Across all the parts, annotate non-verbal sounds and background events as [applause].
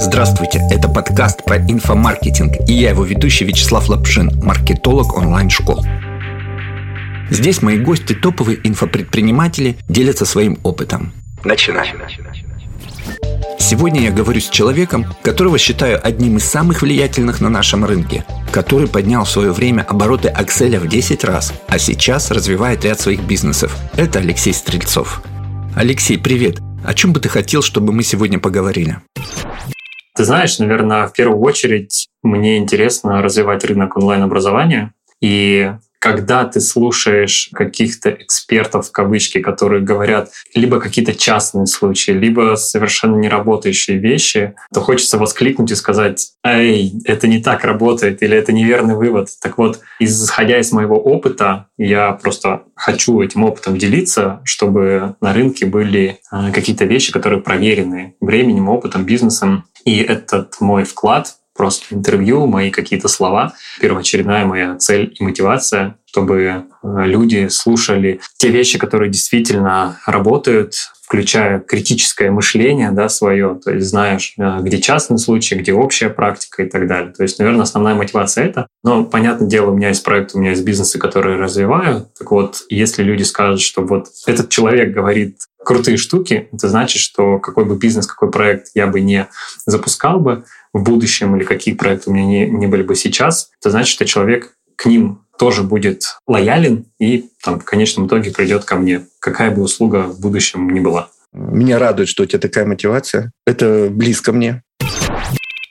Здравствуйте, это подкаст про инфомаркетинг, и я его ведущий Вячеслав Лапшин, маркетолог онлайн-школ. Здесь мои гости, топовые инфопредприниматели, делятся своим опытом. Начинаем. Сегодня я говорю с человеком, которого считаю одним из самых влиятельных на нашем рынке, который поднял в свое время обороты Акселя в 10 раз, а сейчас развивает ряд своих бизнесов. Это Алексей Стрельцов. Алексей, привет! О чем бы ты хотел, чтобы мы сегодня поговорили? Ты знаешь, наверное, в первую очередь мне интересно развивать рынок онлайн-образования. И когда ты слушаешь каких-то экспертов в кавычки, которые говорят либо какие-то частные случаи, либо совершенно не работающие вещи, то хочется воскликнуть и сказать, эй, это не так работает, или это неверный вывод. Так вот, исходя из моего опыта, я просто хочу этим опытом делиться, чтобы на рынке были а, какие-то вещи, которые проверены временем, опытом, бизнесом. И этот мой вклад просто интервью, мои какие-то слова. Первоочередная моя цель и мотивация, чтобы э, люди слушали те вещи, которые действительно работают, включая критическое мышление да, свое, то есть знаешь, э, где частный случай, где общая практика и так далее. То есть, наверное, основная мотивация это. Но, понятное дело, у меня есть проект, у меня есть бизнесы, которые развиваю. Так вот, если люди скажут, что вот этот человек говорит крутые штуки, это значит, что какой бы бизнес, какой проект я бы не запускал бы, в будущем или какие проекты у меня не, не были бы сейчас, это значит, что человек к ним тоже будет лоялен и там, в конечном итоге придет ко мне, какая бы услуга в будущем ни была. Меня радует, что у тебя такая мотивация. Это близко мне.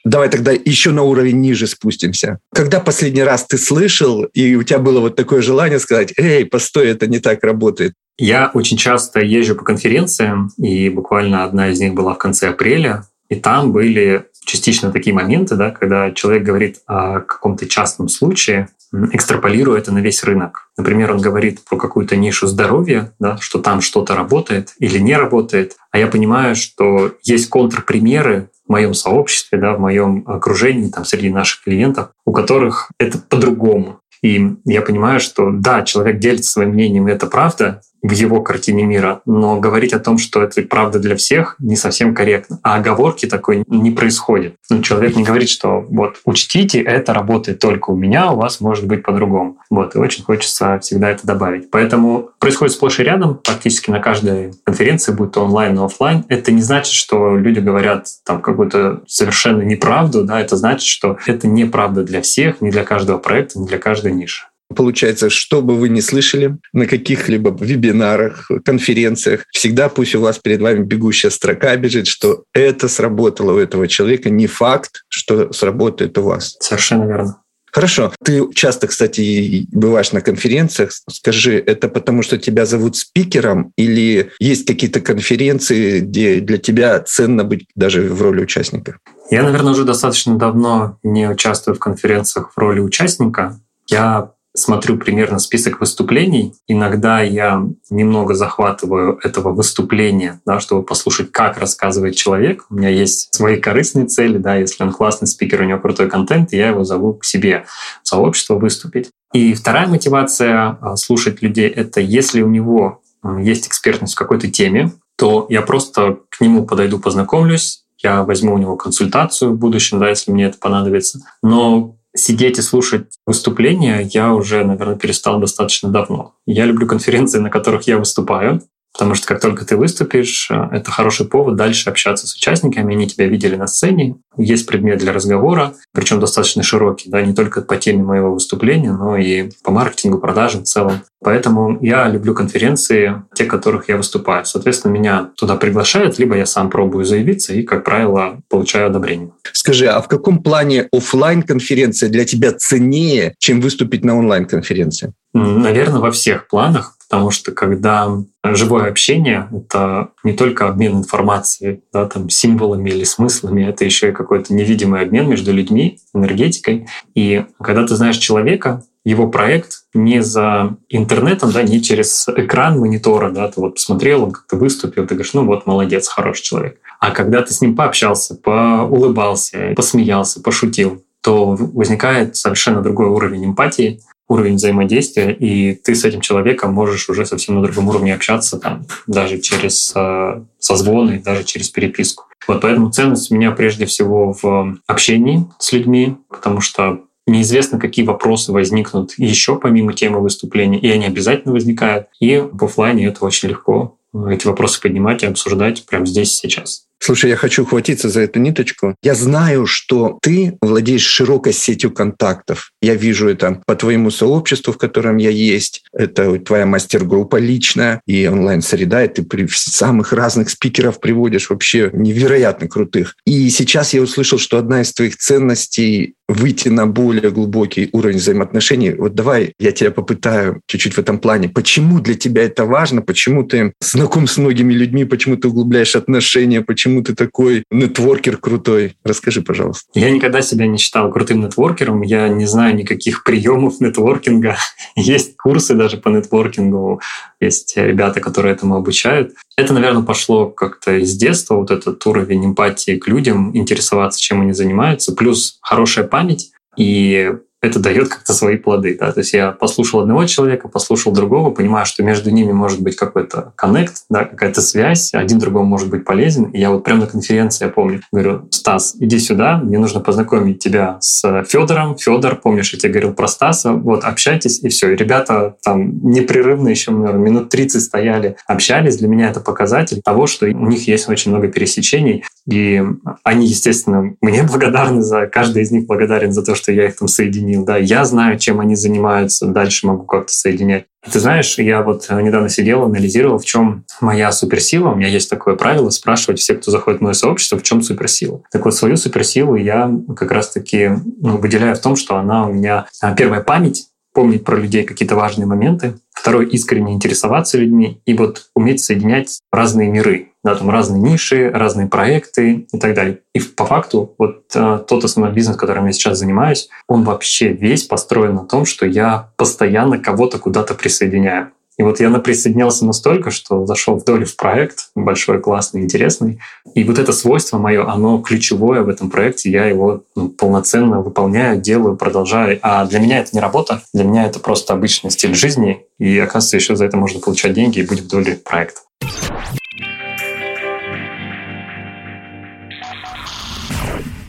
Давай тогда еще на уровень ниже спустимся. Когда последний раз ты слышал, и у тебя было вот такое желание сказать, эй, постой, это не так работает? Я очень часто езжу по конференциям, и буквально одна из них была в конце апреля, и там были частично такие моменты, да, когда человек говорит о каком-то частном случае, экстраполируя это на весь рынок. Например, он говорит про какую-то нишу здоровья, да, что там что-то работает или не работает, а я понимаю, что есть контрпримеры в моем сообществе, да, в моем окружении, там, среди наших клиентов, у которых это по-другому. И я понимаю, что да, человек делится своим мнением, и это правда, в его картине мира, но говорить о том, что это правда для всех, не совсем корректно. А оговорки такой не происходит. Ну, человек не говорит, что вот учтите, это работает только у меня, у вас может быть по-другому. Вот, и очень хочется всегда это добавить. Поэтому происходит сплошь и рядом, практически на каждой конференции, будь то онлайн, но офлайн. Это не значит, что люди говорят там какую-то совершенно неправду, да, это значит, что это неправда для всех, не для каждого проекта, не для каждой ниши. Получается, что бы вы ни слышали на каких-либо вебинарах, конференциях, всегда пусть у вас перед вами бегущая строка бежит, что это сработало у этого человека, не факт, что сработает у вас. Совершенно верно. Хорошо. Ты часто, кстати, бываешь на конференциях. Скажи, это потому, что тебя зовут спикером или есть какие-то конференции, где для тебя ценно быть даже в роли участника? Я, наверное, уже достаточно давно не участвую в конференциях в роли участника. Я смотрю примерно список выступлений. Иногда я немного захватываю этого выступления, да, чтобы послушать, как рассказывает человек. У меня есть свои корыстные цели, да, если он классный спикер, у него крутой контент, я его зову к себе в сообщество выступить. И вторая мотивация а, слушать людей — это если у него есть экспертность в какой-то теме, то я просто к нему подойду, познакомлюсь, я возьму у него консультацию в будущем, да, если мне это понадобится. Но сидеть и слушать выступления я уже, наверное, перестал достаточно давно. Я люблю конференции, на которых я выступаю, Потому что как только ты выступишь, э, это хороший повод дальше общаться с участниками. Они тебя видели на сцене, есть предмет для разговора, причем достаточно широкий, да, не только по теме моего выступления, но и по маркетингу, продажам в целом. Поэтому я люблю конференции, те, которых я выступаю. Соответственно, меня туда приглашают, либо я сам пробую заявиться и, как правило, получаю одобрение. Скажи, а в каком плане офлайн конференция для тебя ценнее, чем выступить на онлайн-конференции? Наверное, во всех планах, потому что когда живое общение — это не только обмен информацией, да, там, символами или смыслами, это еще и какой-то невидимый обмен между людьми, энергетикой. И когда ты знаешь человека, его проект не за интернетом, да, не через экран монитора, да, ты вот посмотрел, он как-то выступил, ты говоришь, ну вот, молодец, хороший человек. А когда ты с ним пообщался, поулыбался, посмеялся, пошутил, то возникает совершенно другой уровень эмпатии, уровень взаимодействия, и ты с этим человеком можешь уже совсем на другом уровне общаться, там, даже через э, созвоны, даже через переписку. Вот поэтому ценность у меня прежде всего в общении с людьми, потому что Неизвестно, какие вопросы возникнут еще помимо темы выступления, и они обязательно возникают. И в офлайне это очень легко эти вопросы поднимать и обсуждать прямо здесь сейчас. Слушай, я хочу хватиться за эту ниточку. Я знаю, что ты владеешь широкой сетью контактов. Я вижу это по твоему сообществу, в котором я есть. Это твоя мастер-группа личная и онлайн-среда. И ты при самых разных спикеров приводишь вообще невероятно крутых. И сейчас я услышал, что одна из твоих ценностей выйти на более глубокий уровень взаимоотношений. Вот давай я тебя попытаю чуть-чуть в этом плане. Почему для тебя это важно? Почему ты знаком с многими людьми? Почему ты углубляешь отношения? Почему ты такой нетворкер крутой? Расскажи, пожалуйста. Я никогда себя не считал крутым нетворкером. Я не знаю никаких приемов нетворкинга. [laughs] Есть курсы даже по нетворкингу. Есть ребята, которые этому обучают. Это, наверное, пошло как-то из детства, вот этот уровень эмпатии к людям, интересоваться, чем они занимаются, плюс хорошая память и это дает как-то свои плоды. Да? То есть я послушал одного человека, послушал другого, понимаю, что между ними может быть какой-то коннект, да, какая-то связь, один другому может быть полезен. И я вот прямо на конференции, я помню, говорю, Стас, иди сюда, мне нужно познакомить тебя с Федором. Федор, помнишь, я тебе говорил про Стаса, вот общайтесь, и все. И ребята там непрерывно еще, наверное, минут 30 стояли, общались. Для меня это показатель того, что у них есть очень много пересечений. И они, естественно, мне [laughs] благодарны за, каждый из них благодарен за то, что я их там соединил соединил, да, я знаю, чем они занимаются, дальше могу как-то соединять. Ты знаешь, я вот недавно сидел, анализировал, в чем моя суперсила. У меня есть такое правило спрашивать всех, кто заходит в мое сообщество, в чем суперсила. Так вот, свою суперсилу я как раз-таки ну, выделяю в том, что она у меня а, первая память, помнить про людей какие-то важные моменты. Второй — искренне интересоваться людьми и вот уметь соединять разные миры, да, там разные ниши, разные проекты и так далее. И по факту вот э, тот основной бизнес, которым я сейчас занимаюсь, он вообще весь построен на том, что я постоянно кого-то куда-то присоединяю. И вот я присоединялся настолько, что зашел в долю в проект, большой, классный, интересный. И вот это свойство мое, оно ключевое в этом проекте. Я его ну, полноценно выполняю, делаю, продолжаю. А для меня это не работа, для меня это просто обычный стиль жизни. И, оказывается, еще за это можно получать деньги и быть в доле проекта.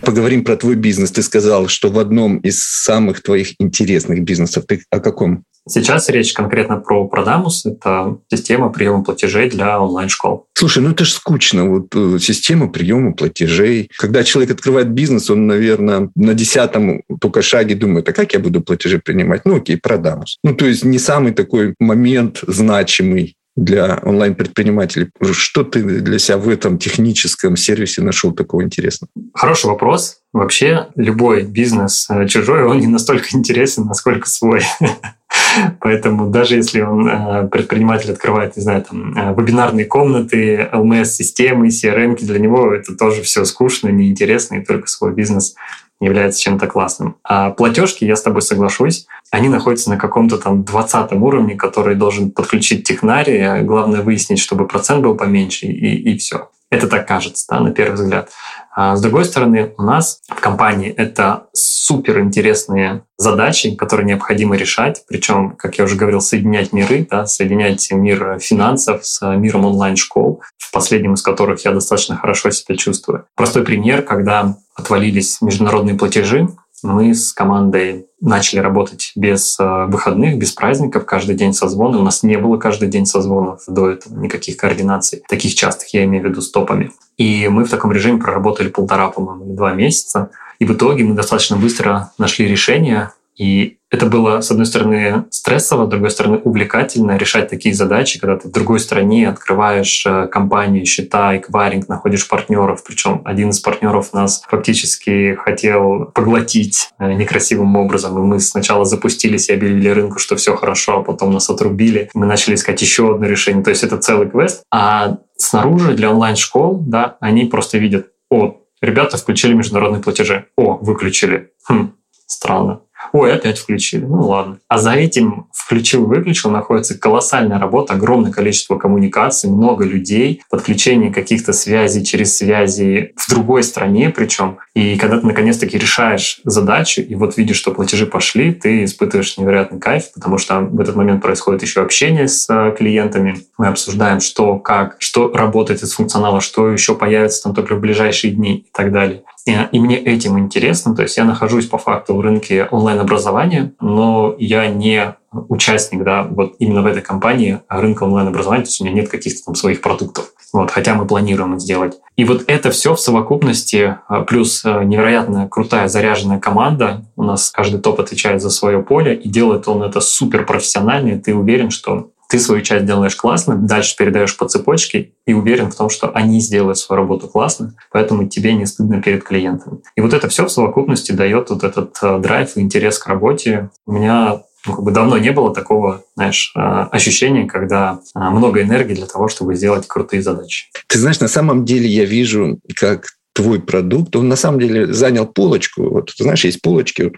Поговорим про твой бизнес. Ты сказал, что в одном из самых твоих интересных бизнесов. Ты о каком? Сейчас речь конкретно про Продамус. Это система приема платежей для онлайн-школ. Слушай, ну это же скучно. Вот э, система приема платежей. Когда человек открывает бизнес, он, наверное, на десятом только шаге думает, а как я буду платежи принимать? Ну окей, Продамус. Ну то есть не самый такой момент значимый для онлайн-предпринимателей? Что ты для себя в этом техническом сервисе нашел такого интересного? Хороший вопрос. Вообще любой бизнес э, чужой, он не настолько интересен, насколько свой. [laughs] Поэтому даже если он, э, предприниматель открывает, не знаю, там, э, вебинарные комнаты, LMS-системы, CRM, для него это тоже все скучно, неинтересно, и только свой бизнес является чем-то классным. А платежки, я с тобой соглашусь, они находятся на каком-то там 20 уровне, который должен подключить технарий, главное выяснить, чтобы процент был поменьше, и, и все. Это так кажется, да, на первый взгляд. А с другой стороны, у нас в компании это супер интересные задачи, которые необходимо решать. Причем, как я уже говорил, соединять миры, да, соединять мир финансов с миром онлайн-школ, в последнем из которых я достаточно хорошо себя чувствую. Простой пример, когда отвалились международные платежи, мы с командой начали работать без э, выходных, без праздников, каждый день созвоны. У нас не было каждый день созвонов до этого, никаких координаций, таких частых, я имею в виду, с топами. И мы в таком режиме проработали полтора, по-моему, два месяца. И в итоге мы достаточно быстро нашли решение, и это было, с одной стороны, стрессово, с другой стороны, увлекательно решать такие задачи, когда ты в другой стране открываешь э, компанию, счета, эквайринг, находишь партнеров. Причем один из партнеров нас фактически хотел поглотить э, некрасивым образом. И мы сначала запустились и объявили рынку, что все хорошо, а потом нас отрубили. Мы начали искать еще одно решение. То есть это целый квест. А снаружи для онлайн-школ, да, они просто видят, о, ребята включили международные платежи. О, выключили. Хм, странно ой, опять включили, ну ладно. А за этим включил-выключил находится колоссальная работа, огромное количество коммуникаций, много людей, подключение каких-то связей через связи в другой стране причем. И когда ты наконец-таки решаешь задачу, и вот видишь, что платежи пошли, ты испытываешь невероятный кайф, потому что в этот момент происходит еще общение с э, клиентами. Мы обсуждаем, что, как, что работает из функционала, что еще появится там только в ближайшие дни и так далее. И мне этим интересно. То есть я нахожусь по факту в рынке онлайн-образования, но я не участник, да, вот именно в этой компании рынка онлайн-образования, то есть у меня нет каких-то там своих продуктов. Вот, хотя мы планируем сделать. И вот это все в совокупности, а, плюс а, невероятно крутая заряженная команда. У нас каждый топ отвечает за свое поле, и делает он это супер профессионально, и ты уверен, что ты свою часть делаешь классно, дальше передаешь по цепочке и уверен в том, что они сделают свою работу классно, поэтому тебе не стыдно перед клиентами. И вот это все в совокупности дает вот этот э, драйв и интерес к работе. У меня ну, как бы давно не было такого, знаешь, э, ощущения, когда э, много энергии для того, чтобы сделать крутые задачи. Ты знаешь, на самом деле я вижу, как твой продукт, он на самом деле занял полочку. Вот, знаешь, есть полочки. Вот,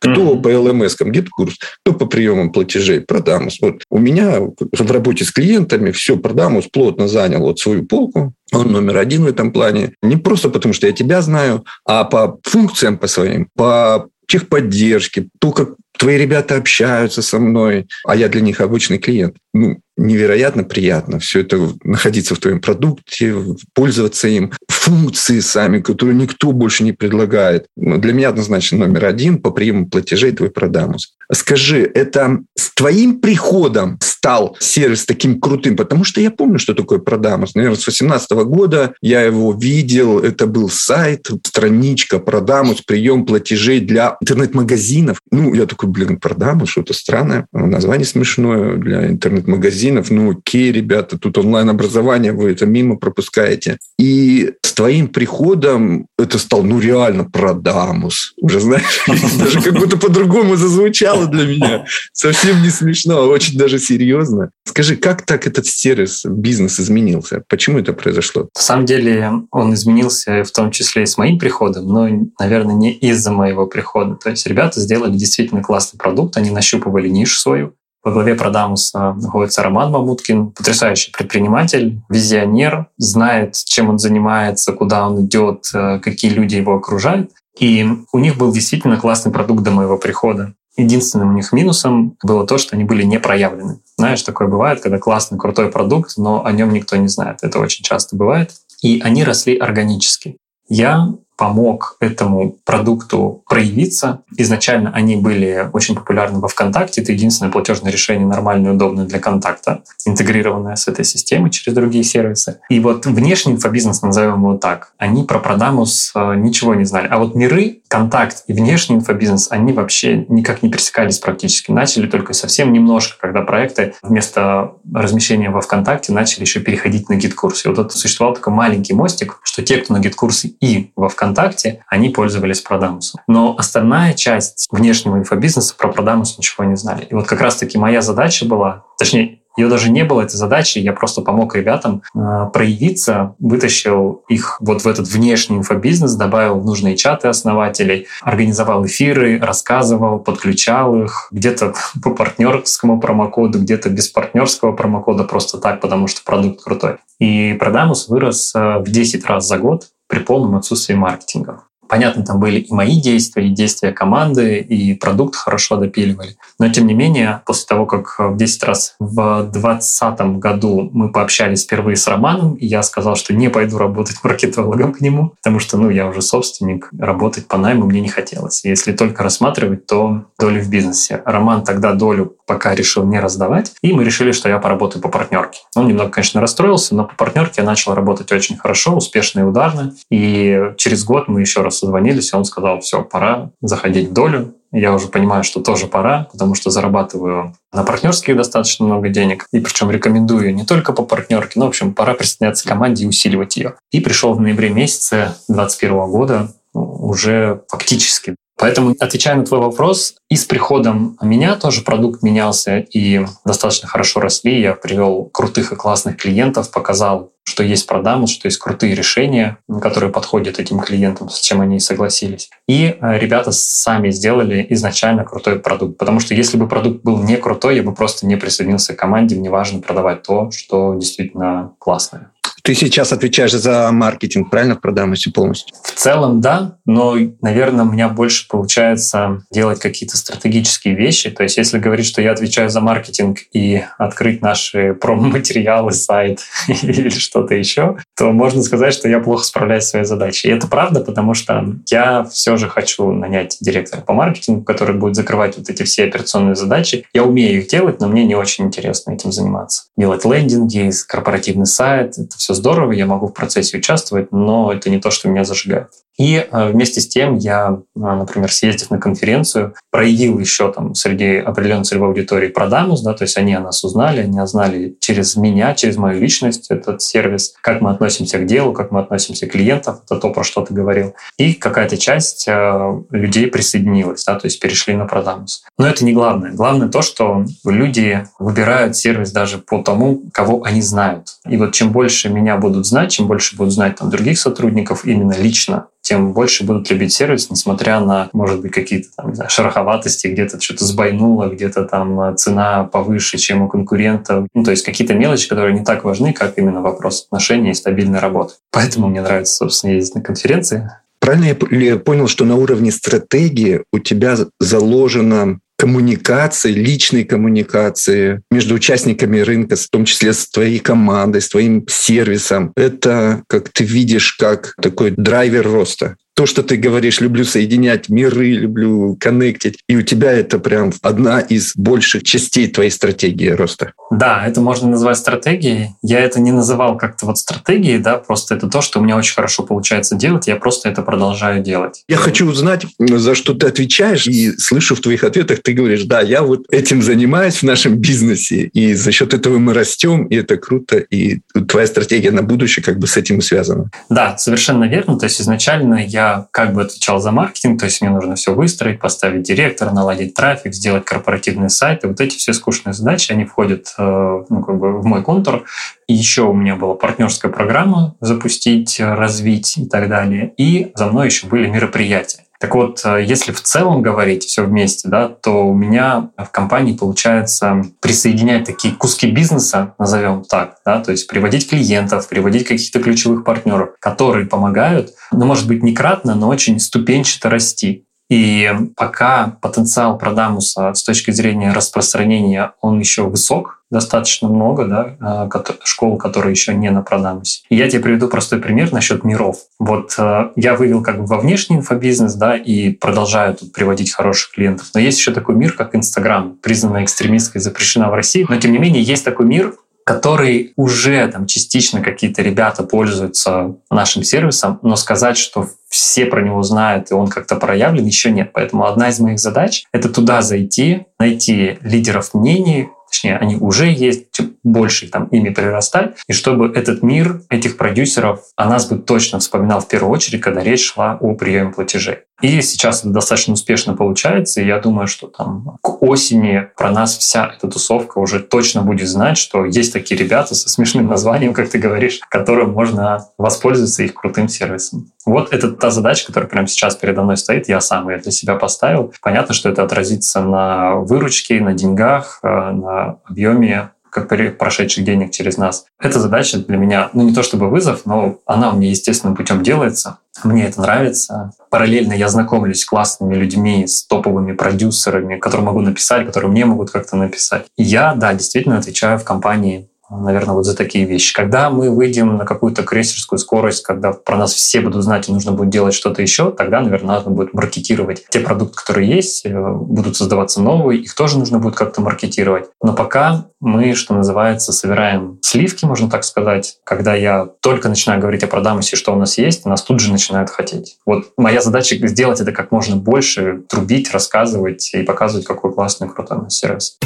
кто mm-hmm. по LMS, GetCourse, кто по приемам платежей, Продамус. Вот у меня в работе с клиентами все, Продамус плотно занял вот свою полку. Он номер один в этом плане. Не просто потому, что я тебя знаю, а по функциям по своим, по техподдержке, то, как твои ребята общаются со мной, а я для них обычный клиент. Ну, невероятно приятно все это находиться в твоем продукте, пользоваться им. Функции сами, которые никто больше не предлагает. Для меня однозначно номер один по приему платежей твой продамус. Скажи, это с твоим приходом стал сервис таким крутым? Потому что я помню, что такое продамус. Наверное, с 2018 года я его видел. Это был сайт, страничка продамус, прием платежей для интернет-магазинов. Ну, я такой, блин, продамус, что-то странное. Название смешное для интернет-магазина магазинов, ну окей, ребята, тут онлайн-образование, вы это мимо пропускаете. И с твоим приходом это стал, ну реально, продамус. Уже знаешь, [laughs] даже как будто по-другому зазвучало для меня. Совсем не смешно, а очень даже серьезно. Скажи, как так этот сервис, бизнес изменился? Почему это произошло? На самом деле он изменился в том числе и с моим приходом, но, наверное, не из-за моего прихода. То есть ребята сделали действительно классный продукт, они нащупывали нишу свою, во главе Продамуса находится Роман Мамуткин, потрясающий предприниматель, визионер, знает, чем он занимается, куда он идет, э, какие люди его окружают. И у них был действительно классный продукт до моего прихода. Единственным у них минусом было то, что они были не проявлены. Знаешь, такое бывает, когда классный, крутой продукт, но о нем никто не знает. Это очень часто бывает. И они росли органически. Я помог этому продукту проявиться. Изначально они были очень популярны во ВКонтакте. Это единственное платежное решение нормальное удобное для контакта, интегрированное с этой системой через другие сервисы. И вот внешний инфобизнес, назовем его так, они про Продамус э, ничего не знали. А вот миры, контакт и внешний инфобизнес, они вообще никак не пересекались практически. Начали только совсем немножко, когда проекты вместо размещения во ВКонтакте начали еще переходить на гид-курсы. Вот это существовал такой маленький мостик, что те, кто на гид-курсы и во ВКонтакте, ВКонтакте, они пользовались Продамусом. Но остальная часть внешнего инфобизнеса про Продамус ничего не знали. И вот как раз-таки моя задача была, точнее, ее даже не было, этой задачи, я просто помог ребятам э, проявиться, вытащил их вот в этот внешний инфобизнес, добавил в нужные чаты основателей, организовал эфиры, рассказывал, подключал их, где-то [laughs] по партнерскому промокоду, где-то без партнерского промокода, просто так, потому что продукт крутой. И Продамус вырос э, в 10 раз за год, при полном отсутствии маркетинга. Понятно, там были и мои действия, и действия команды, и продукт хорошо допиливали. Но, тем не менее, после того, как в 10 раз в 2020 году мы пообщались впервые с Романом, и я сказал, что не пойду работать [laughs] маркетологом к нему, потому что, ну, я уже собственник, работать по найму мне не хотелось. Если только рассматривать, то долю в бизнесе. Роман тогда долю пока решил не раздавать, и мы решили, что я поработаю по партнерке. Он немного, конечно, расстроился, но по партнерке я начал работать очень хорошо, успешно и ударно. И через год мы еще раз созвонились, и он сказал, все, пора заходить в долю. Я уже понимаю, что тоже пора, потому что зарабатываю на партнерских достаточно много денег. И причем рекомендую не только по партнерке, но, в общем, пора присоединяться к команде и усиливать ее. И пришел в ноябре месяце 2021 года уже фактически Поэтому, отвечая на твой вопрос, и с приходом меня тоже продукт менялся и достаточно хорошо росли. Я привел крутых и классных клиентов, показал, что есть Продамус, что есть крутые решения, которые подходят этим клиентам, с чем они согласились. И э, ребята сами сделали изначально крутой продукт. Потому что если бы продукт был не крутой, я бы просто не присоединился к команде. Мне важно продавать то, что действительно классное. Ты сейчас отвечаешь за маркетинг, правильно, в продамусе полностью? В целом, да, но, наверное, у меня больше получается делать какие-то стратегические вещи. То есть, если говорить, что я отвечаю за маркетинг и открыть наши [laughs] промо-материалы, сайт [laughs] или что-то еще, то можно сказать, что я плохо справляюсь с своей задачей. И это правда, потому что я все же хочу нанять директора по маркетингу, который будет закрывать вот эти все операционные задачи. Я умею их делать, но мне не очень интересно этим заниматься. Делать лендинги, корпоративный сайт, это все здорово, я могу в процессе участвовать, но это не то, что меня зажигает. И э, вместе с тем я, э, например, съездив на конференцию, проявил еще там среди определенной целевой аудитории Продамус, да, то есть они о нас узнали, они узнали через меня, через мою личность этот сервис, как мы относимся к делу, как мы относимся к клиентам, это то, про что ты говорил. И какая-то часть э, людей присоединилась, да, то есть перешли на Продамус. Но это не главное. Главное то, что люди выбирают сервис даже по тому, кого они знают. И вот чем больше меня будут знать, чем больше будут знать там других сотрудников именно лично, тем больше будут любить сервис, несмотря на, может быть, какие-то там, знаю, шероховатости, где-то что-то сбойнуло, где-то там э, цена повыше, чем у конкурента. Ну, то есть какие-то мелочи, которые не так важны, как именно вопрос отношений и стабильной работы. Поэтому мне нравится, собственно, ездить на конференции. Правильно я понял, что на уровне стратегии у тебя заложено коммуникации, личной коммуникации между участниками рынка, в том числе с твоей командой, с твоим сервисом. Это, как ты видишь, как такой драйвер роста то, что ты говоришь, люблю соединять миры, люблю коннектить, и у тебя это прям одна из больших частей твоей стратегии роста. Да, это можно назвать стратегией. Я это не называл как-то вот стратегией, да, просто это то, что у меня очень хорошо получается делать, я просто это продолжаю делать. Я хочу узнать, за что ты отвечаешь, и слышу в твоих ответах, ты говоришь, да, я вот этим занимаюсь в нашем бизнесе, и за счет этого мы растем, и это круто, и твоя стратегия на будущее как бы с этим и связана. Да, совершенно верно. То есть изначально я как бы отвечал за маркетинг, то есть мне нужно все выстроить, поставить директора, наладить трафик, сделать корпоративные сайты. Вот эти все скучные задачи, они входят э, ну, как бы в мой контур. И еще у меня была партнерская программа запустить, развить и так далее. И за мной еще были мероприятия. Так вот, э, если в целом говорить все вместе, да, то у меня в компании получается присоединять такие куски бизнеса, назовем так, да, то есть приводить клиентов, приводить каких-то ключевых партнеров, которые помогают, ну, может быть, не кратно, но очень ступенчато расти. И пока потенциал Продамуса с точки зрения распространения, он еще высок, достаточно много, да, а, школ, которые еще не на Продамусе. И я тебе приведу простой пример насчет миров. Вот э, я вывел как бы во внешний инфобизнес, да, и продолжаю тут приводить хороших клиентов. Но есть еще такой мир, как Инстаграм, признанная экстремистской, запрещена в России. Но тем не менее есть такой мир, который уже там частично какие-то ребята пользуются нашим сервисом, но сказать, что все про него знают и он как-то проявлен, еще нет. Поэтому одна из моих задач — это туда зайти, найти лидеров мнений, точнее, они уже есть, больше там ими прирастать, и чтобы этот мир этих продюсеров о нас бы точно вспоминал в первую очередь, когда речь шла о приеме платежей. И сейчас это достаточно успешно получается, и я думаю, что там к осени про нас вся эта тусовка уже точно будет знать, что есть такие ребята со смешным названием, как ты говоришь, которым можно воспользоваться их крутым сервисом. Вот это та задача, которая прямо сейчас передо мной стоит, я сам ее для себя поставил. Понятно, что это отразится на выручке, на деньгах, э, на объеме как прошедших денег через нас. Эта задача для меня, ну не то чтобы вызов, но она у меня естественным путем делается. Мне это нравится. Параллельно я знакомлюсь с классными людьми, с топовыми продюсерами, которым могу написать, которые мне могут как-то написать. И я, да, действительно отвечаю в компании наверное, вот за такие вещи. Когда мы выйдем на какую-то крейсерскую скорость, когда про нас все будут знать и нужно будет делать что-то еще, тогда, наверное, надо будет маркетировать те продукты, которые есть, э, будут создаваться новые, их тоже нужно будет как-то маркетировать. Но пока мы, что называется, собираем сливки, можно так сказать. Когда я только начинаю говорить о продамусе, что у нас есть, нас тут же начинают хотеть. Вот моя задача сделать это как можно больше, трубить, рассказывать и показывать, какой классный, крутой у нас сервис.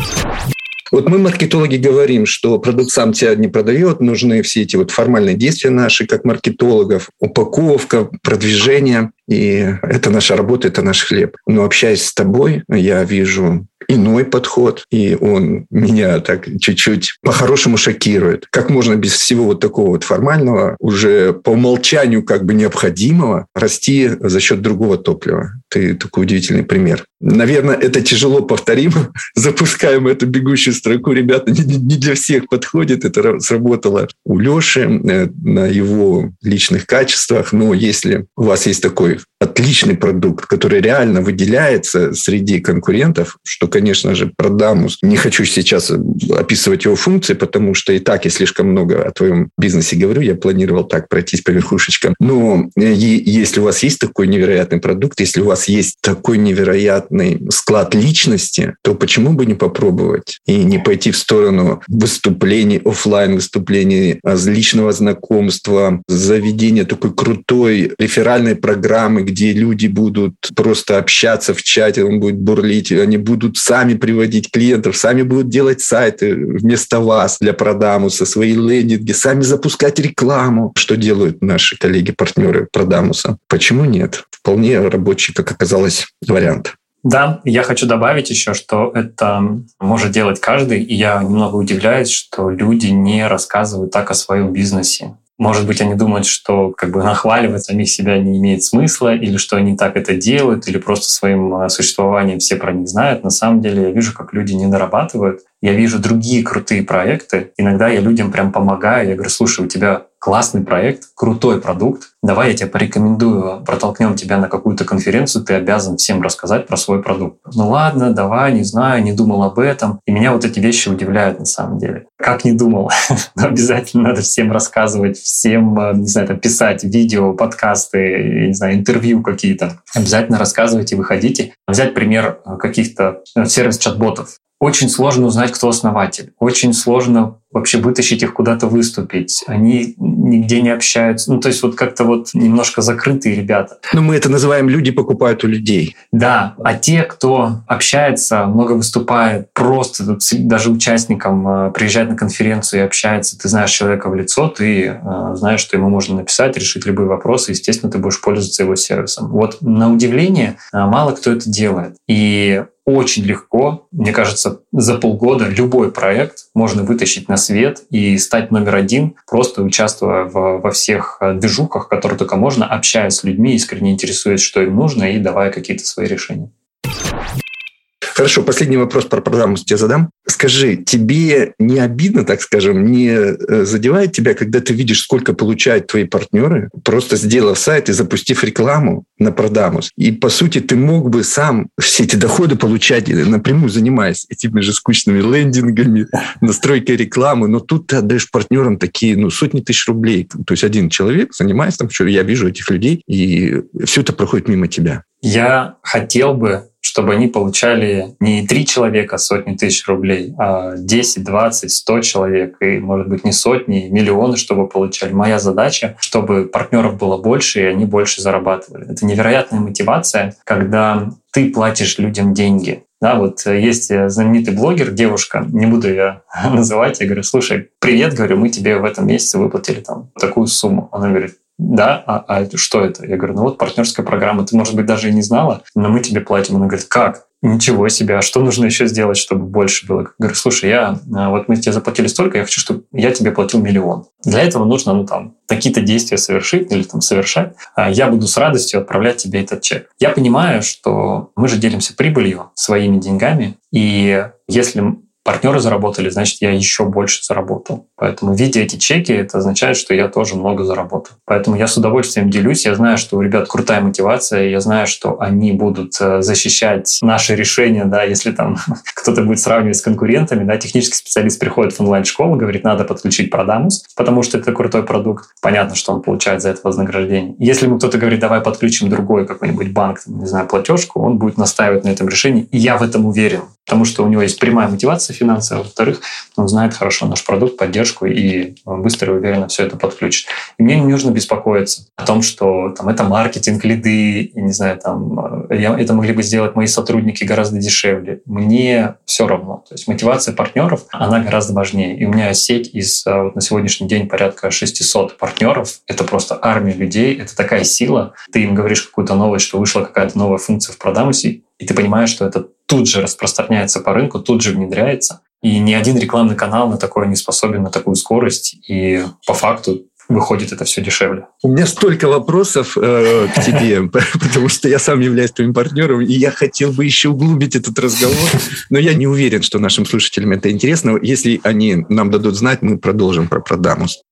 Вот мы, маркетологи, говорим, что продукт сам тебя не продает, нужны все эти вот формальные действия наши, как маркетологов, упаковка, продвижение. И это наша работа, это наш хлеб. Но общаясь с тобой, я вижу иной подход, и он меня так чуть-чуть по-хорошему шокирует. Как можно без всего вот такого вот формального, уже по умолчанию как бы необходимого, расти за счет другого топлива? Ты такой удивительный пример. Наверное, это тяжело повторимо. [laughs] Запускаем эту бегущую строку. Ребята, не для всех подходит. Это сработало у Леши э, на его личных качествах. Но если у вас есть такой отличный продукт, который реально выделяется среди конкурентов, что, конечно же, Продамус. Не хочу сейчас описывать его функции, потому что и так я слишком много о твоем бизнесе говорю. Я планировал так пройтись по верхушечкам. Но если у вас есть такой невероятный продукт, если у вас есть такой невероятный склад личности, то почему бы не попробовать и не пойти в сторону выступлений, офлайн выступлений, а, личного знакомства, заведения такой крутой реферальной программы, где люди будут просто общаться в чате, он будет бурлить, они будут сами приводить клиентов, сами будут делать сайты вместо вас для Продамуса, свои лендинги, сами запускать рекламу, что делают наши коллеги-партнеры Продамуса. Почему нет? Вполне рабочий, как оказалось, вариант. Да, я хочу добавить еще, что это может делать каждый, и я немного удивляюсь, что люди не рассказывают так о своем бизнесе. Может быть, они думают, что как бы нахваливать самих себя не имеет смысла, или что они так это делают, или просто своим а, существованием все про них знают. На самом деле я вижу, как люди не нарабатывают. Я вижу другие крутые проекты. Иногда я людям прям помогаю. Я говорю, слушай, у тебя классный проект, крутой продукт, давай я тебе порекомендую, протолкнем тебя на какую-то конференцию, ты обязан всем рассказать про свой продукт. Ну ладно, давай, не знаю, не думал об этом. И меня вот эти вещи удивляют на самом деле. Как не думал? [laughs] Но обязательно надо всем рассказывать, всем, э, не знаю, там, писать видео, подкасты, не знаю, интервью какие-то. Обязательно рассказывайте, выходите. Взять пример э, каких-то э, сервис-чат-ботов. Очень сложно узнать, кто основатель. Очень сложно вообще вытащить их куда-то выступить. Они нигде не общаются. Ну, то есть вот как-то вот немножко закрытые ребята. Ну, мы это называем «люди покупают у людей». Да, а те, кто общается, много выступает, просто даже участникам э, приезжает на конференцию и общается, ты знаешь человека в лицо, ты э, знаешь, что ему можно написать, решить любые вопросы, естественно, ты будешь пользоваться его сервисом. Вот на удивление э, мало кто это делает. И очень легко, мне кажется, за полгода любой проект можно вытащить на свет и стать номер один, просто участвуя в, во всех э, движухах, которые только можно, общаясь с людьми, искренне интересуясь, что им нужно, и давая какие-то свои решения. Хорошо, последний вопрос про программу тебе задам. Скажи, тебе не обидно, так скажем, не э, задевает тебя, когда ты видишь, сколько получают твои партнеры, просто сделав сайт и запустив рекламу на Продамус? И, по сути, ты мог бы сам все эти доходы получать, напрямую занимаясь этими же скучными лендингами, [laughs] настройкой рекламы, но тут ты отдаешь партнерам такие, ну, сотни тысяч рублей. То есть один человек занимается там, что я вижу этих людей, и все это проходит мимо тебя. Я хотел бы чтобы они получали не три человека сотни тысяч рублей, а 10, 20, 100 человек, и, может быть, не сотни, миллионы, чтобы получали. Моя задача, чтобы партнеров было больше, и они больше зарабатывали. Это невероятная мотивация, когда ты платишь людям деньги. Да, вот есть знаменитый блогер, девушка, не буду ее [laughs] называть, я говорю, слушай, привет, говорю, мы тебе в этом месяце выплатили там такую сумму. Она говорит, да, а, а что это? Я говорю, ну вот партнерская программа, ты, может быть, даже и не знала, но мы тебе платим. Она говорит, как? Ничего себе, а что нужно еще сделать, чтобы больше было? Я говорю, слушай, я, а, вот мы тебе заплатили столько, я хочу, чтобы я тебе платил миллион. Для этого нужно, ну, там, какие-то действия совершить или там совершать. А я буду с радостью отправлять тебе этот чек. Я понимаю, что мы же делимся прибылью своими деньгами, и если партнеры заработали, значит, я еще больше заработал. Поэтому, видя эти чеки, это означает, что я тоже много заработал. Поэтому я с удовольствием делюсь. Я знаю, что у ребят крутая мотивация. Я знаю, что они будут э, защищать наши решения, да, если там [laughs] кто-то будет сравнивать с конкурентами, да, технический специалист приходит в онлайн-школу, говорит, надо подключить Продамус, потому что это крутой продукт. Понятно, что он получает за это вознаграждение. Если ему кто-то говорит, давай подключим другой какой-нибудь банк, не знаю, платежку, он будет настаивать на этом решении. И я в этом уверен потому что у него есть прямая мотивация финансовая, во-вторых, он знает хорошо наш продукт, поддержку и быстро и уверенно все это подключит. И мне не нужно беспокоиться о том, что там, это маркетинг, лиды, я не знаю, там, э, я, это могли бы сделать мои сотрудники гораздо дешевле. Мне все равно. То есть мотивация партнеров, она гораздо важнее. И у меня сеть из э, вот, на сегодняшний день порядка 600 партнеров. Это просто армия людей, это такая сила. Ты им говоришь какую-то новость, что вышла какая-то новая функция в Продамусе, и ты понимаешь, что это тут же распространяется по рынку, тут же внедряется. И ни один рекламный канал на такое не способен, на такую скорость. И по факту выходит это все дешевле. У меня столько вопросов э, к тебе, [laughs] потому что я сам являюсь твоим партнером, и я хотел бы еще углубить этот разговор, но я не уверен, что нашим слушателям это интересно. Если они нам дадут знать, мы продолжим про Продамус.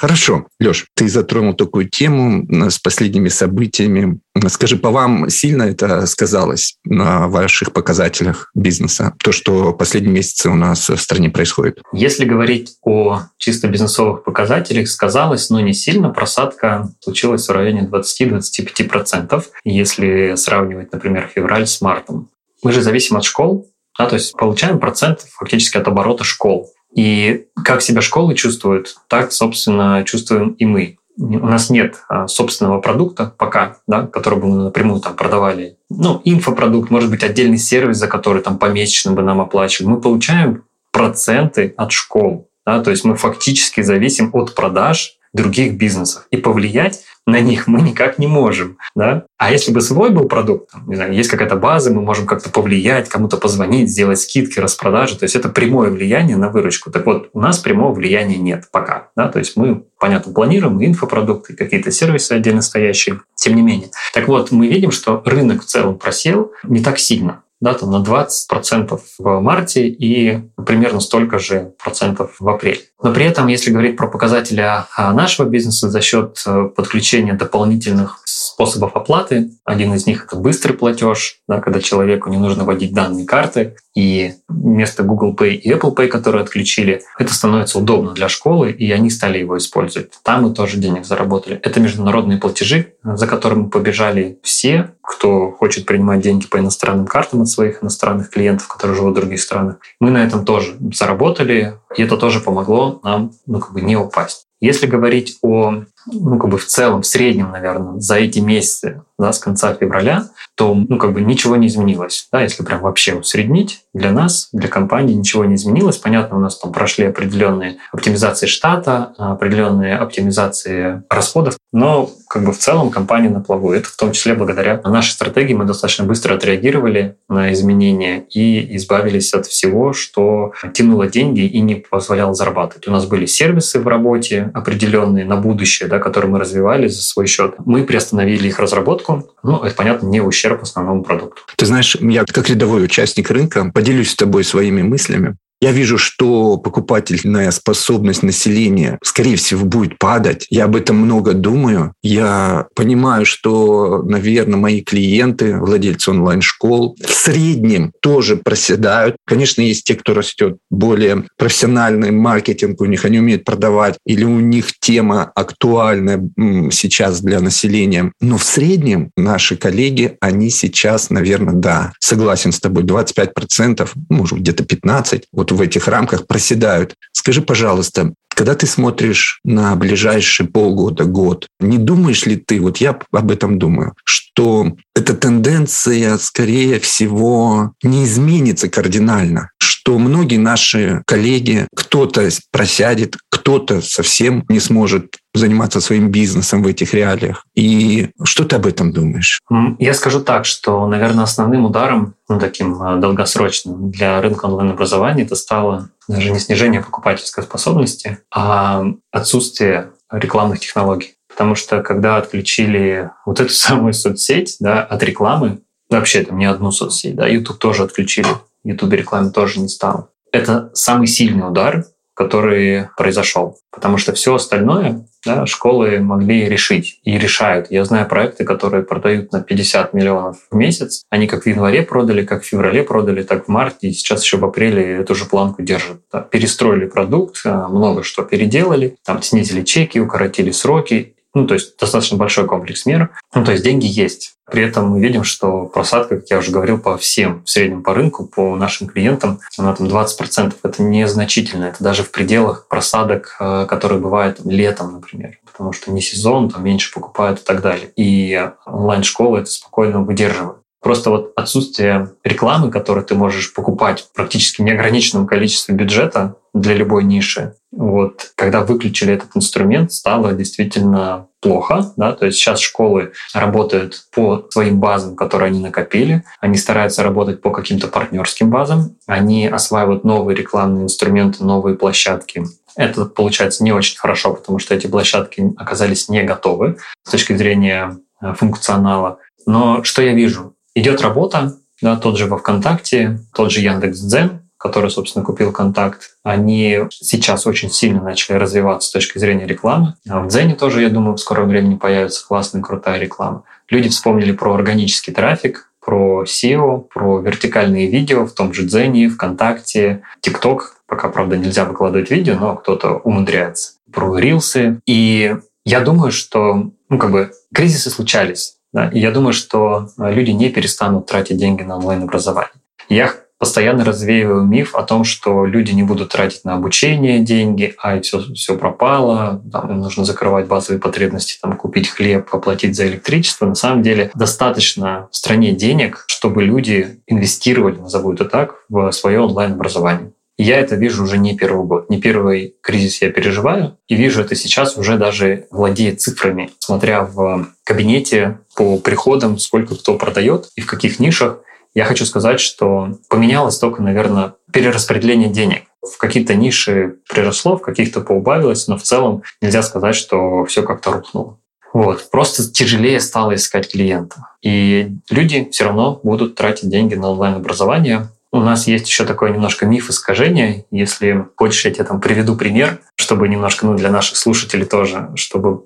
Хорошо, Леш, ты затронул такую тему с последними событиями. Скажи, по вам сильно это сказалось на ваших показателях бизнеса, то, что последние месяцы у нас в стране происходит? Если говорить о чисто бизнесовых показателях, сказалось, но не сильно. Просадка случилась в районе 20-25%, если сравнивать, например, февраль с мартом. Мы же зависим от школ, да, то есть получаем процент фактически от оборота школ. И как себя школы чувствуют, так, собственно, чувствуем и мы. У нас нет а, собственного продукта пока, да, который бы мы напрямую там продавали. Ну, инфопродукт, может быть, отдельный сервис, за который там помесячно бы нам оплачивали. Мы получаем проценты от школ. Да, то есть мы фактически зависим от продаж других бизнесов. И повлиять на них мы никак не можем. Да? А если бы свой был продукт, там, не знаю, есть какая-то база, мы можем как-то повлиять, кому-то позвонить, сделать скидки, распродажи, то есть это прямое влияние на выручку. Так вот, у нас прямого влияния нет пока. Да? То есть мы, понятно, планируем инфопродукты, какие-то сервисы отдельно стоящие, тем не менее. Так вот, мы видим, что рынок в целом просел не так сильно да, там на 20% в марте и примерно столько же процентов в апреле. Но при этом, если говорить про показатели а, нашего бизнеса за счет э, подключения дополнительных способов оплаты, один из них это быстрый платеж, да, когда человеку не нужно вводить данные карты, и вместо Google Pay и Apple Pay, которые отключили, это становится удобно для школы, и они стали его использовать. Там мы тоже денег заработали. Это международные платежи, за которыми побежали все, кто хочет принимать деньги по иностранным картам от своих иностранных клиентов, которые живут в других странах. Мы на этом тоже заработали, и это тоже помогло нам ну, как бы не упасть. Если говорить о, ну, как бы в целом, в среднем, наверное, за эти месяцы, да, с конца февраля, то, ну, как бы ничего не изменилось. Да, если прям вообще усреднить, для нас, для компании ничего не изменилось. Понятно, у нас там прошли определенные оптимизации штата, определенные оптимизации расходов, но как бы в целом компания на плаву. Это в том числе благодаря нашей стратегии мы достаточно быстро отреагировали на изменения и избавились от всего, что тянуло деньги и не позволяло зарабатывать. У нас были сервисы в работе определенные на будущее, да, которые мы развивали за свой счет. Мы приостановили их разработку. Ну, это, понятно, не ущерб основному продукту. Ты знаешь, я как рядовой участник рынка поделюсь с тобой своими мыслями. Я вижу, что покупательная способность населения, скорее всего, будет падать. Я об этом много думаю. Я понимаю, что, наверное, мои клиенты, владельцы онлайн-школ, в среднем тоже проседают. Конечно, есть те, кто растет более профессиональный маркетинг у них, они умеют продавать, или у них тема актуальна сейчас для населения. Но в среднем наши коллеги, они сейчас, наверное, да, согласен с тобой, 25%, может, где-то 15%. Вот в этих рамках проседают. Скажи, пожалуйста, когда ты смотришь на ближайшие полгода, год, не думаешь ли ты, вот я об этом думаю, что эта тенденция, скорее всего, не изменится кардинально, что многие наши коллеги, кто-то просядет, кто-то совсем не сможет заниматься своим бизнесом в этих реалиях. И что ты об этом думаешь? Я скажу так, что, наверное, основным ударом, ну, таким а, долгосрочным для рынка онлайн-образования это стало даже не снижение покупательской способности, а отсутствие рекламных технологий. Потому что когда отключили вот эту [laughs] самую соцсеть да, от рекламы, вообще там не одну соцсеть, да, YouTube тоже отключили, YouTube рекламы тоже не стало. Это самый сильный удар, который произошел. Потому что все остальное да, школы могли решить и решают. Я знаю проекты, которые продают на 50 миллионов в месяц. Они как в январе продали, как в феврале продали, так в марте, и сейчас еще в апреле эту же планку держат. Да. Перестроили продукт, а, много что переделали, там снизили чеки, укоротили сроки, ну, то есть достаточно большой комплекс мер. Ну, то есть деньги есть. При этом мы видим, что просадка, как я уже говорил, по всем, в среднем по рынку, по нашим клиентам, она там 20%. Это незначительно. Это даже в пределах просадок, э, которые бывают летом, например. Потому что не сезон, там меньше покупают и так далее. И онлайн-школы это спокойно выдерживают. Просто вот отсутствие рекламы, которую ты можешь покупать в практически неограниченном количестве бюджета для любой ниши, вот, когда выключили этот инструмент, стало действительно плохо. Да? То есть сейчас школы работают по своим базам, которые они накопили. Они стараются работать по каким-то партнерским базам. Они осваивают новые рекламные инструменты, новые площадки. Это получается не очень хорошо, потому что эти площадки оказались не готовы с точки зрения э, функционала. Но что я вижу? Идет работа, да, тот же во ВКонтакте, тот же Яндекс.Дзен, который, собственно, купил контакт, они сейчас очень сильно начали развиваться с точки зрения рекламы. А в Дзене тоже, я думаю, в скором времени появится классная, крутая реклама. Люди вспомнили про органический трафик, про SEO, про вертикальные видео в том же Дзене, ВКонтакте, ТикТок. Пока, правда, нельзя выкладывать видео, но кто-то умудряется. Про рилсы. И я думаю, что ну, как бы, кризисы случались. И я думаю, что люди не перестанут тратить деньги на онлайн-образование. Я постоянно развеиваю миф о том, что люди не будут тратить на обучение деньги, а все, все пропало, там, им нужно закрывать базовые потребности, там, купить хлеб, оплатить за электричество. На самом деле достаточно в стране денег, чтобы люди инвестировали, назову это так, в свое онлайн-образование. Я это вижу уже не первый год. Не первый кризис я переживаю. И вижу это сейчас уже даже владея цифрами. Смотря в кабинете по приходам, сколько кто продает и в каких нишах, я хочу сказать, что поменялось только, наверное, перераспределение денег. В какие-то ниши приросло, в каких-то поубавилось, но в целом нельзя сказать, что все как-то рухнуло. Вот. Просто тяжелее стало искать клиента. И люди все равно будут тратить деньги на онлайн-образование, у нас есть еще такое немножко миф искажения. Если хочешь, я тебе там приведу пример, чтобы немножко, ну, для наших слушателей тоже, чтобы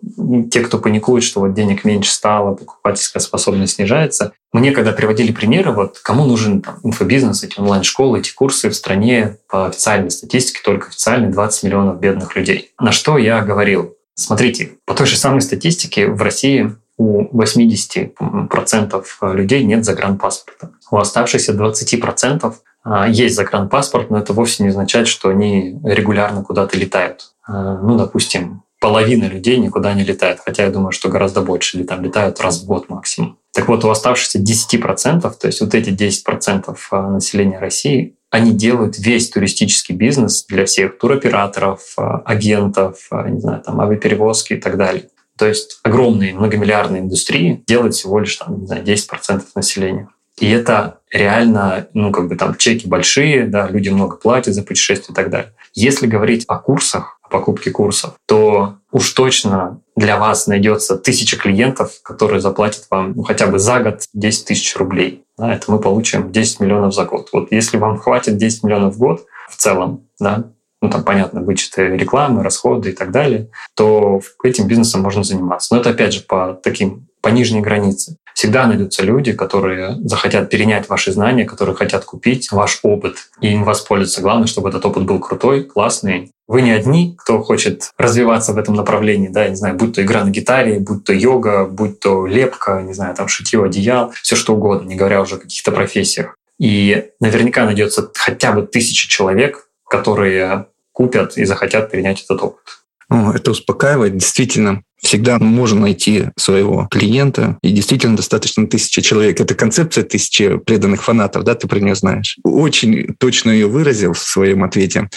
те, кто паникует, что вот денег меньше стало, покупательская способность снижается. Мне когда приводили примеры, вот кому нужен там, инфобизнес, эти онлайн-школы, эти курсы в стране по официальной статистике, только официальной 20 миллионов бедных людей. На что я говорил? Смотрите, по той же самой статистике в России у 80% людей нет загранпаспорта. У оставшихся 20% а, есть загранпаспорт, но это вовсе не означает, что они регулярно куда-то летают. А, ну, допустим, половина людей никуда не летает, хотя я думаю, что гораздо больше или там летают раз в год максимум. Так вот, у оставшихся 10%, то есть вот эти 10% а, населения России, они делают весь туристический бизнес для всех туроператоров, агентов, не знаю, там, авиаперевозки и так далее. То есть огромные многомиллиардные индустрии делают всего лишь там, не знаю, 10% населения. И это реально, ну, как бы там чеки большие, да, люди много платят за путешествия и так далее. Если говорить о курсах, о покупке курсов, то уж точно для вас найдется тысяча клиентов, которые заплатят вам ну, хотя бы за год 10 тысяч рублей. Да, это мы получим 10 миллионов за год. Вот если вам хватит 10 миллионов в год в целом, да, ну там, понятно, вычеты рекламы, расходы и так далее, то этим бизнесом можно заниматься. Но это, опять же, по таким по нижней границе. Всегда найдутся люди, которые захотят перенять ваши знания, которые хотят купить ваш опыт и им воспользоваться. Главное, чтобы этот опыт был крутой, классный. Вы не одни, кто хочет развиваться в этом направлении, да, не знаю, будь то игра на гитаре, будь то йога, будь то лепка, не знаю, там шитье одеял, все что угодно, не говоря уже о каких-то профессиях. И наверняка найдется хотя бы тысяча человек, которые купят и захотят перенять этот опыт. Это успокаивает. Действительно, всегда можно найти своего клиента, и действительно достаточно тысячи человек. Это концепция тысячи преданных фанатов, да, ты про нее знаешь. Очень точно ее выразил в своем ответе.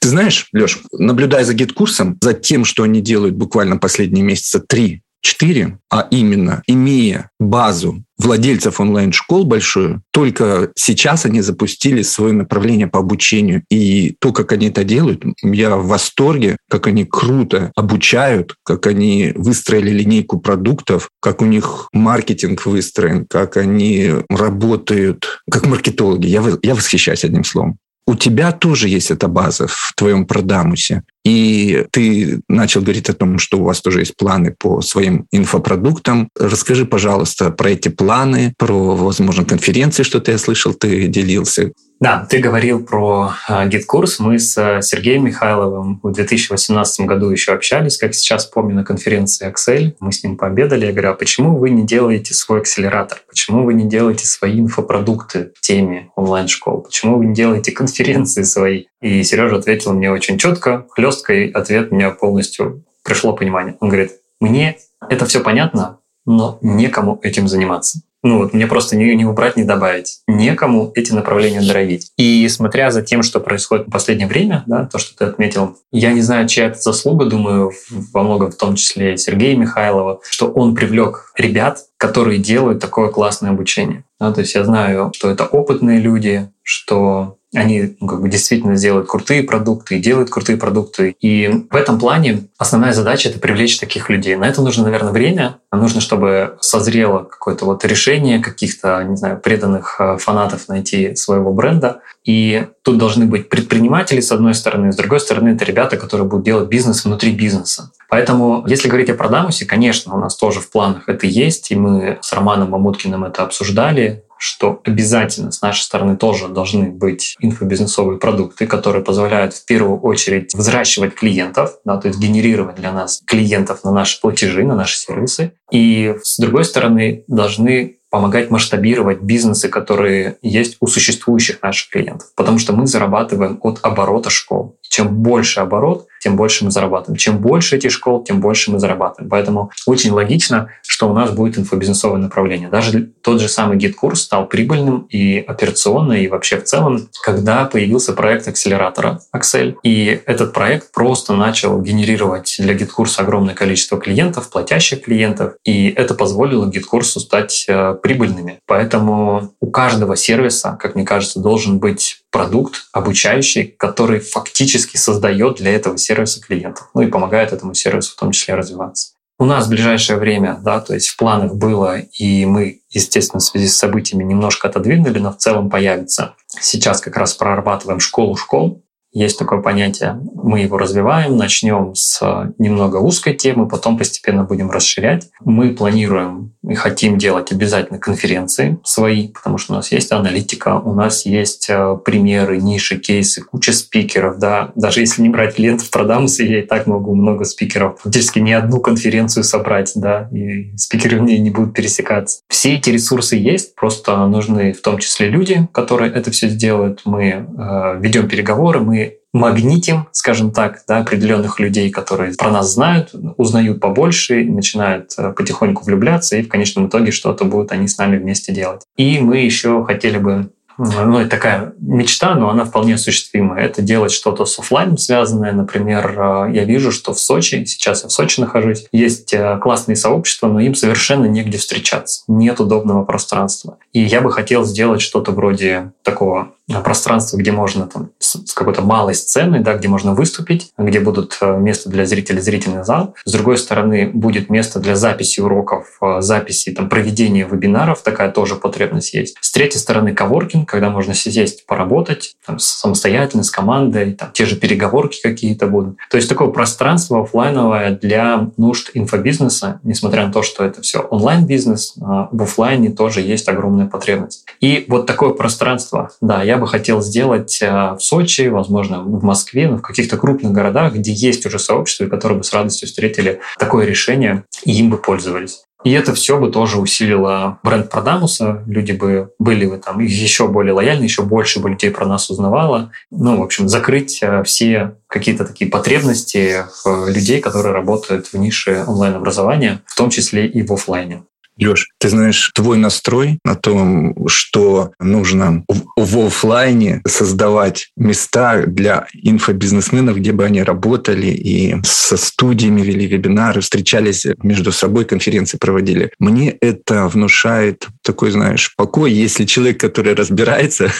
Ты знаешь, Леш, наблюдая за GetCourse ом, за тем, что они делают буквально последние месяца три, 4, а именно имея базу владельцев онлайн-школ большую, только сейчас они запустили свое направление по обучению. И то, как они это делают, я в восторге, как они круто обучают, как они выстроили линейку продуктов, как у них маркетинг выстроен, как они работают, как маркетологи. Я, я восхищаюсь одним словом у тебя тоже есть эта база в твоем продамусе. И ты начал говорить о том, что у вас тоже есть планы по своим инфопродуктам. Расскажи, пожалуйста, про эти планы, про, возможно, конференции, что ты я слышал, ты делился. Да, ты говорил про э, GetCourse. Мы с э, Сергеем Михайловым в 2018 году еще общались, как сейчас помню, на конференции Accel. Мы с ним пообедали. Я говорю, а почему вы не делаете свой акселератор? Почему вы не делаете свои инфопродукты в теме онлайн-школ? Почему вы не делаете конференции свои? И Сережа ответил мне очень четко, хлестко, и ответ меня полностью пришло понимание. Он говорит, мне это все понятно, но некому этим заниматься. Ну вот мне просто не, не убрать, не добавить. Некому эти направления дровить. И смотря за тем, что происходит в последнее время, да, то, что ты отметил, я не знаю, чья это заслуга, думаю, во многом в том числе Сергея Михайлова, что он привлек ребят, которые делают такое классное обучение. Да, то есть я знаю, что это опытные люди, что они ну, как бы действительно делают крутые продукты и делают крутые продукты. И в этом плане основная задача — это привлечь таких людей. На это нужно, наверное, время. Нужно, чтобы созрело какое-то вот решение каких-то, не знаю, преданных э, фанатов найти своего бренда. И тут должны быть предприниматели, с одной стороны, с другой стороны, это ребята, которые будут делать бизнес внутри бизнеса. Поэтому, если говорить о Продамусе, конечно, у нас тоже в планах это есть, и мы с Романом Мамуткиным это обсуждали, что обязательно с нашей стороны тоже должны быть инфобизнесовые продукты, которые позволяют в первую очередь взращивать клиентов, да, то есть генерировать для нас клиентов на наши платежи, на наши сервисы. И с другой стороны должны помогать масштабировать бизнесы, которые есть у существующих наших клиентов. Потому что мы зарабатываем от оборота школ. Чем больше оборот, тем больше мы зарабатываем. Чем больше этих школ, тем больше мы зарабатываем. Поэтому очень логично, что у нас будет инфобизнесовое направление. Даже тот же самый GetCourse стал прибыльным и операционно, и вообще в целом, когда появился проект акселератора Accel. И этот проект просто начал генерировать для GetCourse а огромное количество клиентов, платящих клиентов. И это позволило GetCourse у стать э, прибыльными. Поэтому у каждого сервиса, как мне кажется, должен быть продукт обучающий, который фактически создает для этого сервиса клиентов, ну и помогает этому сервису в том числе развиваться. У нас в ближайшее время, да, то есть в планах было, и мы, естественно, в связи с событиями немножко отодвинули, но в целом появится. Сейчас как раз прорабатываем школу школ, есть такое понятие, мы его развиваем, начнем с немного узкой темы, потом постепенно будем расширять. Мы планируем и хотим делать обязательно конференции свои, потому что у нас есть аналитика, у нас есть э, примеры, ниши, кейсы, куча спикеров, да. Даже если не брать клиентов продамуса, я и так могу много спикеров, фактически не одну конференцию собрать, да, и спикеры мне не будут пересекаться. Все эти ресурсы есть, просто нужны в том числе люди, которые это все сделают. Мы э, ведем переговоры, мы магнитим, скажем так, да, определенных людей, которые про нас знают, узнают побольше, начинают э, потихоньку влюбляться, и в конечном итоге что-то будут они с нами вместе делать. И мы еще хотели бы ну, это такая мечта, но она вполне осуществимая. Это делать что-то с офлайном связанное. Например, э, я вижу, что в Сочи, сейчас я в Сочи нахожусь, есть э, классные сообщества, но им совершенно негде встречаться. Нет удобного пространства. И я бы хотел сделать что-то вроде такого пространство, где можно там с какой-то малой сценой, да, где можно выступить, где будут э, место для зрителей, зрительный зал. С другой стороны, будет место для записи уроков, э, записи, там, проведения вебинаров, такая тоже потребность есть. С третьей стороны, коворкинг, когда можно сесть, поработать там, самостоятельно, с командой, там, те же переговорки какие-то будут. То есть такое пространство офлайновое для нужд инфобизнеса, несмотря на то, что это все онлайн-бизнес, а в офлайне тоже есть огромная потребность. И вот такое пространство, да, я бы хотел сделать э, в Сочи, возможно, в Москве, но в каких-то крупных городах, где есть уже сообщество, и которые бы с радостью встретили такое решение и им бы пользовались. И это все бы тоже усилило бренд Продамуса. Люди бы были бы там еще более лояльны, еще больше бы людей про нас узнавало. Ну, в общем, закрыть э, все какие-то такие потребности людей, которые работают в нише онлайн-образования, в том числе и в офлайне. Леш, ты знаешь, твой настрой на том, что нужно в офлайне создавать места для инфобизнесменов, где бы они работали и со студиями вели вебинары, встречались между собой, конференции проводили. Мне это внушает такой, знаешь, покой, если человек, который разбирается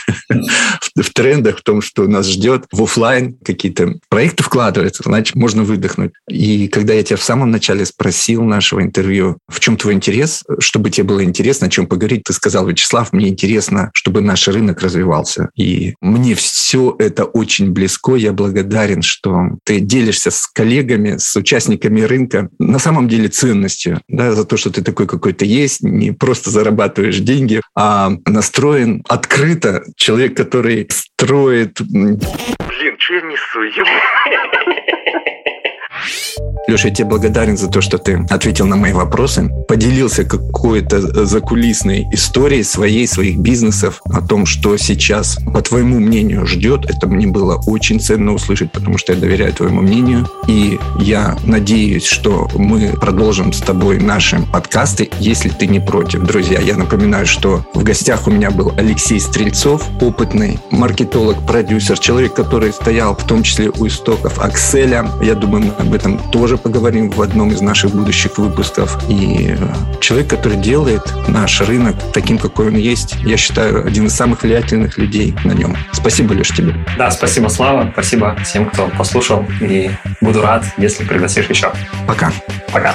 [laughs] в трендах, в том, что нас ждет, в офлайн какие-то проекты вкладывается, значит, можно выдохнуть. И когда я тебя в самом начале спросил нашего интервью, в чем твой интерес, чтобы тебе было интересно, о чем поговорить, ты сказал, Вячеслав, мне интересно, чтобы наш рынок развивался. И мне все это очень близко. Я благодарен, что ты делишься с коллегами, с участниками рынка на самом деле ценностью, да, за то, что ты такой какой-то есть, не просто зарабатываешь деньги, а настроен открыто. Человек, который строит... Блин, что я несу? [laughs] Леша, я тебе благодарен за то, что ты ответил на мои вопросы, поделился какой-то закулисной историей своей, своих бизнесов, о том, что сейчас, по твоему мнению, ждет. Это мне было очень ценно услышать, потому что я доверяю твоему мнению. И я надеюсь, что мы продолжим с тобой наши подкасты, если ты не против. Друзья, я напоминаю, что в гостях у меня был Алексей Стрельцов, опытный маркетолог, продюсер, человек, который стоял в том числе у истоков Акселя. Я думаю, мы об этом тоже поговорим в одном из наших будущих выпусков. И э, человек, который делает наш рынок таким, какой он есть, я считаю, один из самых влиятельных людей на нем. Спасибо, Леш, тебе. Да, спасибо, Слава. Спасибо всем, кто послушал. И буду рад, если пригласишь еще. Пока. Пока.